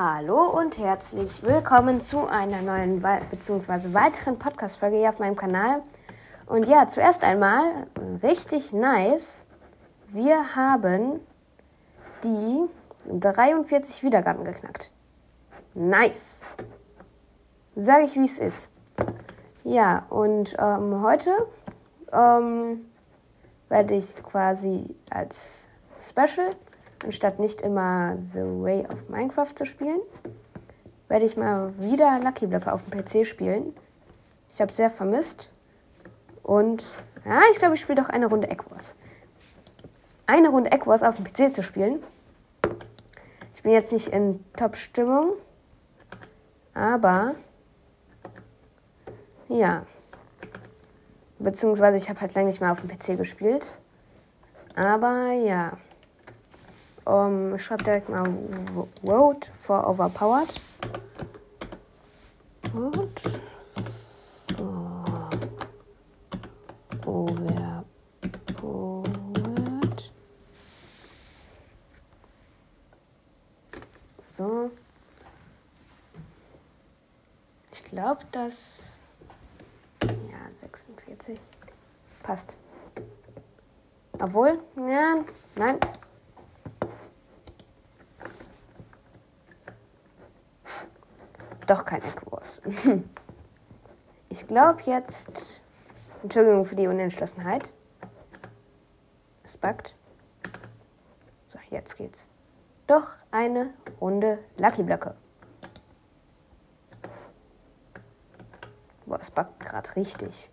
Hallo und herzlich willkommen zu einer neuen bzw. weiteren Podcast-Folge hier auf meinem Kanal. Und ja, zuerst einmal richtig nice. Wir haben die 43 Wiedergaben geknackt. Nice. Sage ich, wie es ist. Ja, und ähm, heute ähm, werde ich quasi als Special anstatt nicht immer The Way of Minecraft zu spielen, werde ich mal wieder Lucky Blöcke auf dem PC spielen. Ich habe sehr vermisst. Und ja, ich glaube, ich spiele doch eine Runde Egg. Eine Runde Egg auf dem PC zu spielen. Ich bin jetzt nicht in Top-Stimmung. Aber ja. Beziehungsweise ich habe halt lange nicht mehr auf dem PC gespielt. Aber ja. Um, ich schreibe direkt mal Vote for Overpowered. Vote for Overpowered. So. Ich glaube, dass. Ja, 46. Passt. Obwohl, ja, nein, doch kein Eckwurst. Ich glaube jetzt. Entschuldigung für die Unentschlossenheit. Es backt. So, jetzt geht's. Doch eine Runde Lucky Blöcke. Boah, es backt gerade richtig.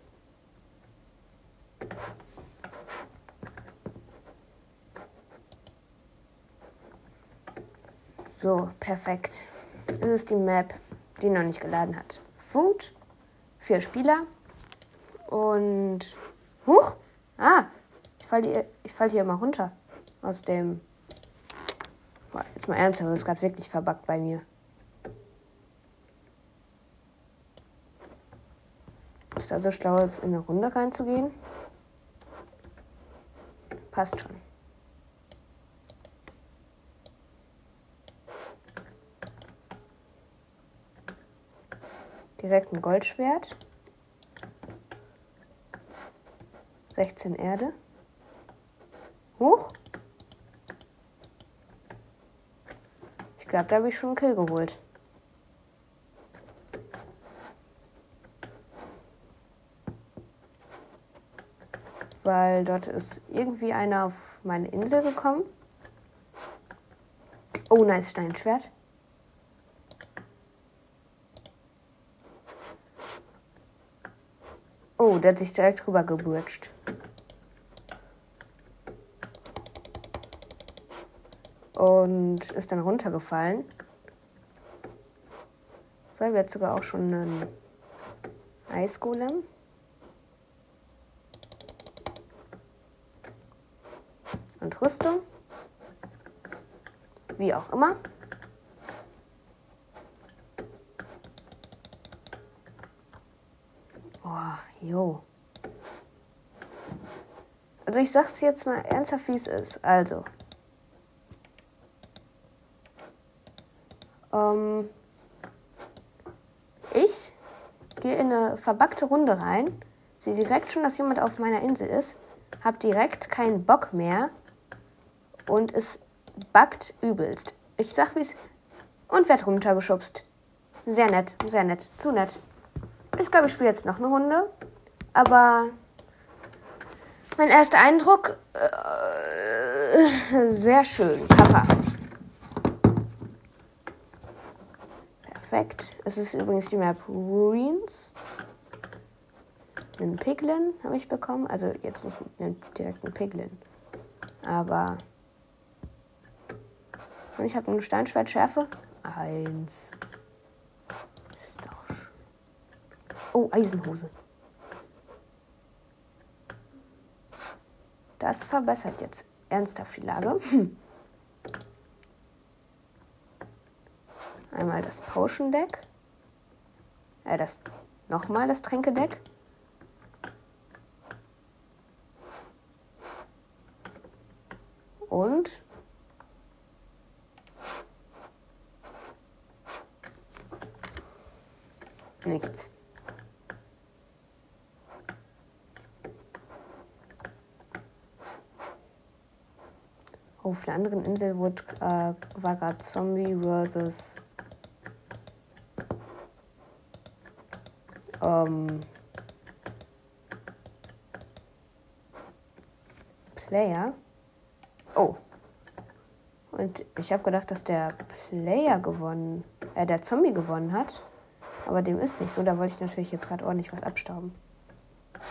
So, perfekt. Das ist die Map die noch nicht geladen hat. Food, vier Spieler und huch, ah, ich falle fall hier immer runter aus dem. Boah, jetzt mal ernsthaft, das ist gerade wirklich verbuggt bei mir. Ist da so schlau, in eine Runde reinzugehen? Passt schon. Direkt ein Goldschwert. 16 Erde. Huch. Ich glaube, da habe ich schon einen Kill geholt. Weil dort ist irgendwie einer auf meine Insel gekommen. Oh, nice Steinschwert. Oh, der hat sich direkt rüber geburtscht. Und ist dann runtergefallen. So, wir jetzt sogar auch schon einen Eisgolem. Und Rüstung. Wie auch immer. Jo. Also ich sag's jetzt mal ernsthaft, wie es ist. Also. Ähm, ich gehe in eine verbackte Runde rein, sehe direkt schon, dass jemand auf meiner Insel ist, hab direkt keinen Bock mehr und es backt übelst. Ich sag wie's und werd runtergeschubst. Sehr nett, sehr nett, zu nett. Ich glaube, ich spiele jetzt noch eine Runde. Aber mein erster Eindruck, äh, sehr schön. Kappa. Perfekt. Es ist übrigens die Map Ruins. Einen Piglin habe ich bekommen. Also jetzt nicht einen direkten Piglin. Aber. Und ich habe eine Steinschwertschärfe. Eins. Ist doch. Oh, Eisenhose. Das verbessert jetzt ernsthaft die Lage. Einmal das Potion Deck. Äh, das nochmal das Tränkedeck. Und Nichts. Auf der anderen Insel wurde, äh, war gerade Zombie versus ähm, Player. Oh. Und ich habe gedacht, dass der Player gewonnen, äh, der Zombie gewonnen hat. Aber dem ist nicht so. Da wollte ich natürlich jetzt gerade ordentlich was abstauben.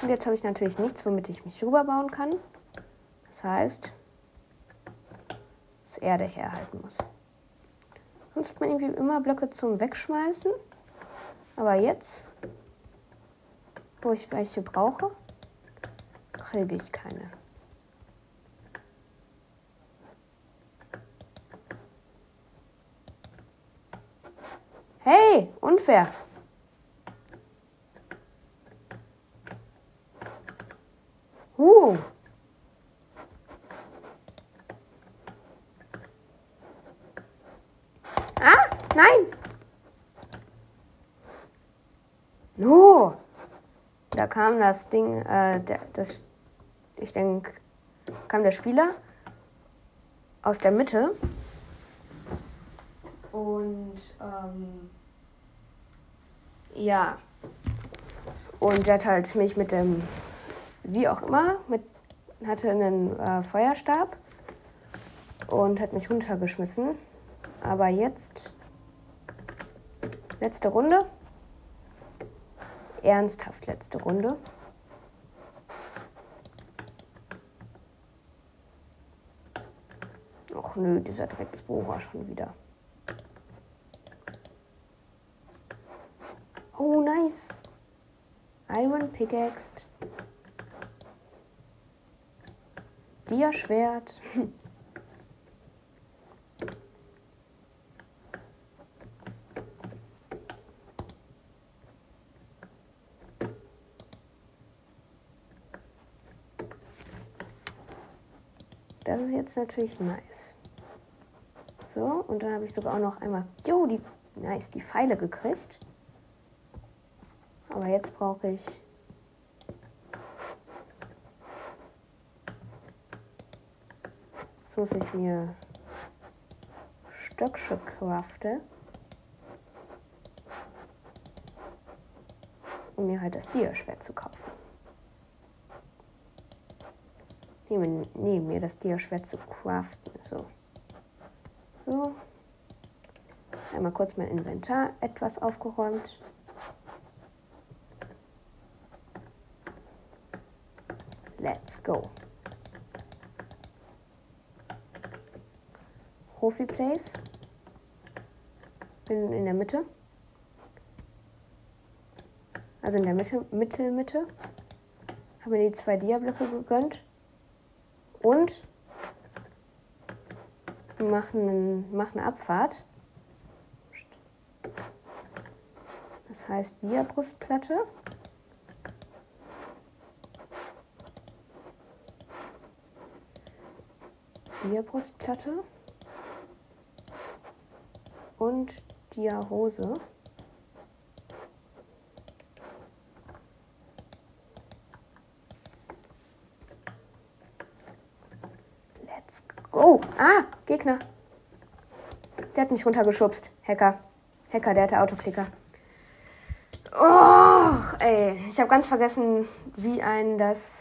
Und jetzt habe ich natürlich nichts, womit ich mich rüberbauen kann. Das heißt, Erde herhalten muss. Sonst hat man irgendwie immer Blöcke zum Wegschmeißen. Aber jetzt, wo ich welche brauche, kriege ich keine. Hey, unfair. Uh. Ah, nein. No. Da kam das Ding, äh, das, ich denke, kam der Spieler aus der Mitte und ähm, ja. Und der hat halt mich mit dem, wie auch immer, mit, hatte einen äh, Feuerstab und hat mich runtergeschmissen. Aber jetzt, letzte Runde. Ernsthaft letzte Runde. Och nö, dieser Drecksbohrer schon wieder. Oh, nice. Iron Pickaxe. Dia-Schwert. Das ist jetzt natürlich nice. So, und dann habe ich sogar auch noch einmal, jo, die, nice, die Pfeile gekriegt. Aber jetzt brauche ich so, dass ich mir Stöcksche crafte. Um mir halt das Dia-Schwert zu kaufen. Neben, neben mir das Dia-Schwert zu craften. So. So. Einmal kurz mein Inventar etwas aufgeräumt. Let's go. Profi Place. Bin in der Mitte. Also in der Mitte, Mittelmitte. Habe mir die zwei Diablöcke gegönnt. Und machen, machen eine Abfahrt. Das heißt Dia-Brustplatte. Dia-Brustplatte und Dia-Hose. Let's go. Ah, Gegner. Der hat mich runtergeschubst. Hacker. Hacker, der hatte Autoklicker. Oh, ey. Ich habe ganz vergessen, wie ein das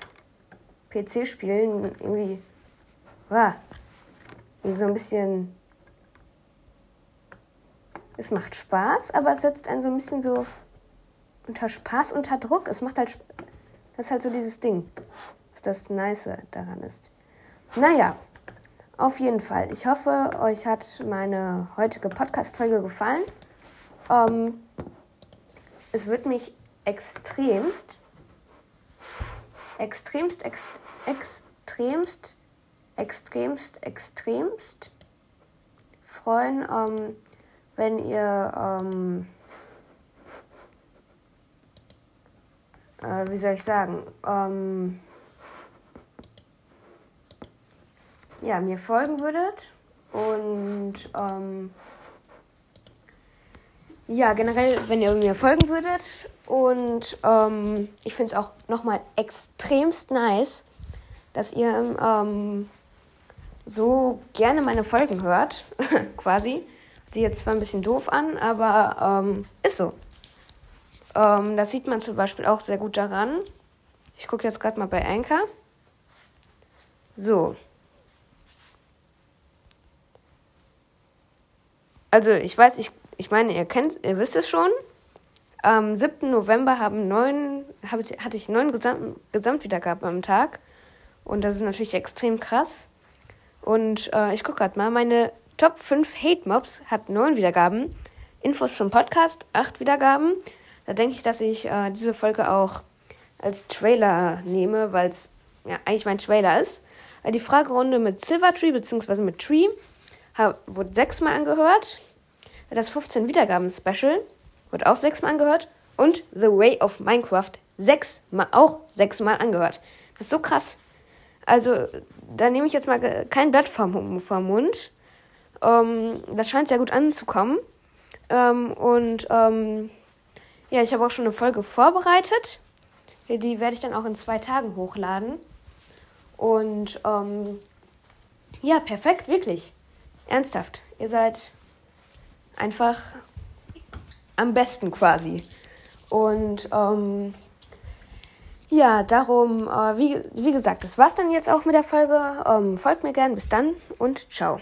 PC-Spielen irgendwie. Wie so ein bisschen. Es macht Spaß, aber es setzt einen so ein bisschen so unter Spaß, unter Druck. Es macht halt. Das ist halt so dieses Ding, was das Nice daran ist. Naja, auf jeden Fall. Ich hoffe, euch hat meine heutige Podcast-Folge gefallen. Ähm, es wird mich extremst, extremst, ex, extremst, extremst, extremst freuen, ähm, wenn ihr, ähm, äh, wie soll ich sagen, ähm, ja, mir folgen würdet und ähm, ja, generell, wenn ihr mir folgen würdet. Und ähm, ich finde es auch nochmal extremst nice, dass ihr ähm, so gerne meine Folgen hört, quasi. Sieht jetzt zwar ein bisschen doof an, aber ähm, ist so. Ähm, das sieht man zum Beispiel auch sehr gut daran. Ich gucke jetzt gerade mal bei Anchor. So. Also ich weiß, ich, ich meine, ihr kennt, ihr wisst es schon. Am 7. November haben neun, hab, hatte ich neun Gesamt, Gesamtwiedergaben am Tag. Und das ist natürlich extrem krass. Und äh, ich gucke gerade mal, meine Top 5 Hate Mobs hat neun Wiedergaben. Infos zum Podcast, acht Wiedergaben. Da denke ich, dass ich äh, diese Folge auch als Trailer nehme, weil es ja, eigentlich mein Trailer ist. Äh, die Fragerunde mit Silvertree bzw. mit Tree hab, wurde sechsmal angehört. Das 15 Wiedergaben-Special wurde auch sechsmal angehört. Und The Way of Minecraft sechsmal, auch sechsmal angehört. Das ist so krass. Also, da nehme ich jetzt mal kein Blatt vom, vom Mund. Ähm, das scheint sehr gut anzukommen. Ähm, und ähm, ja, ich habe auch schon eine Folge vorbereitet. Die werde ich dann auch in zwei Tagen hochladen. Und ähm, ja, perfekt, wirklich. Ernsthaft. Ihr seid einfach am besten quasi. Und ähm, ja, darum, äh, wie, wie gesagt, das war's dann jetzt auch mit der Folge. Ähm, folgt mir gern. Bis dann und ciao.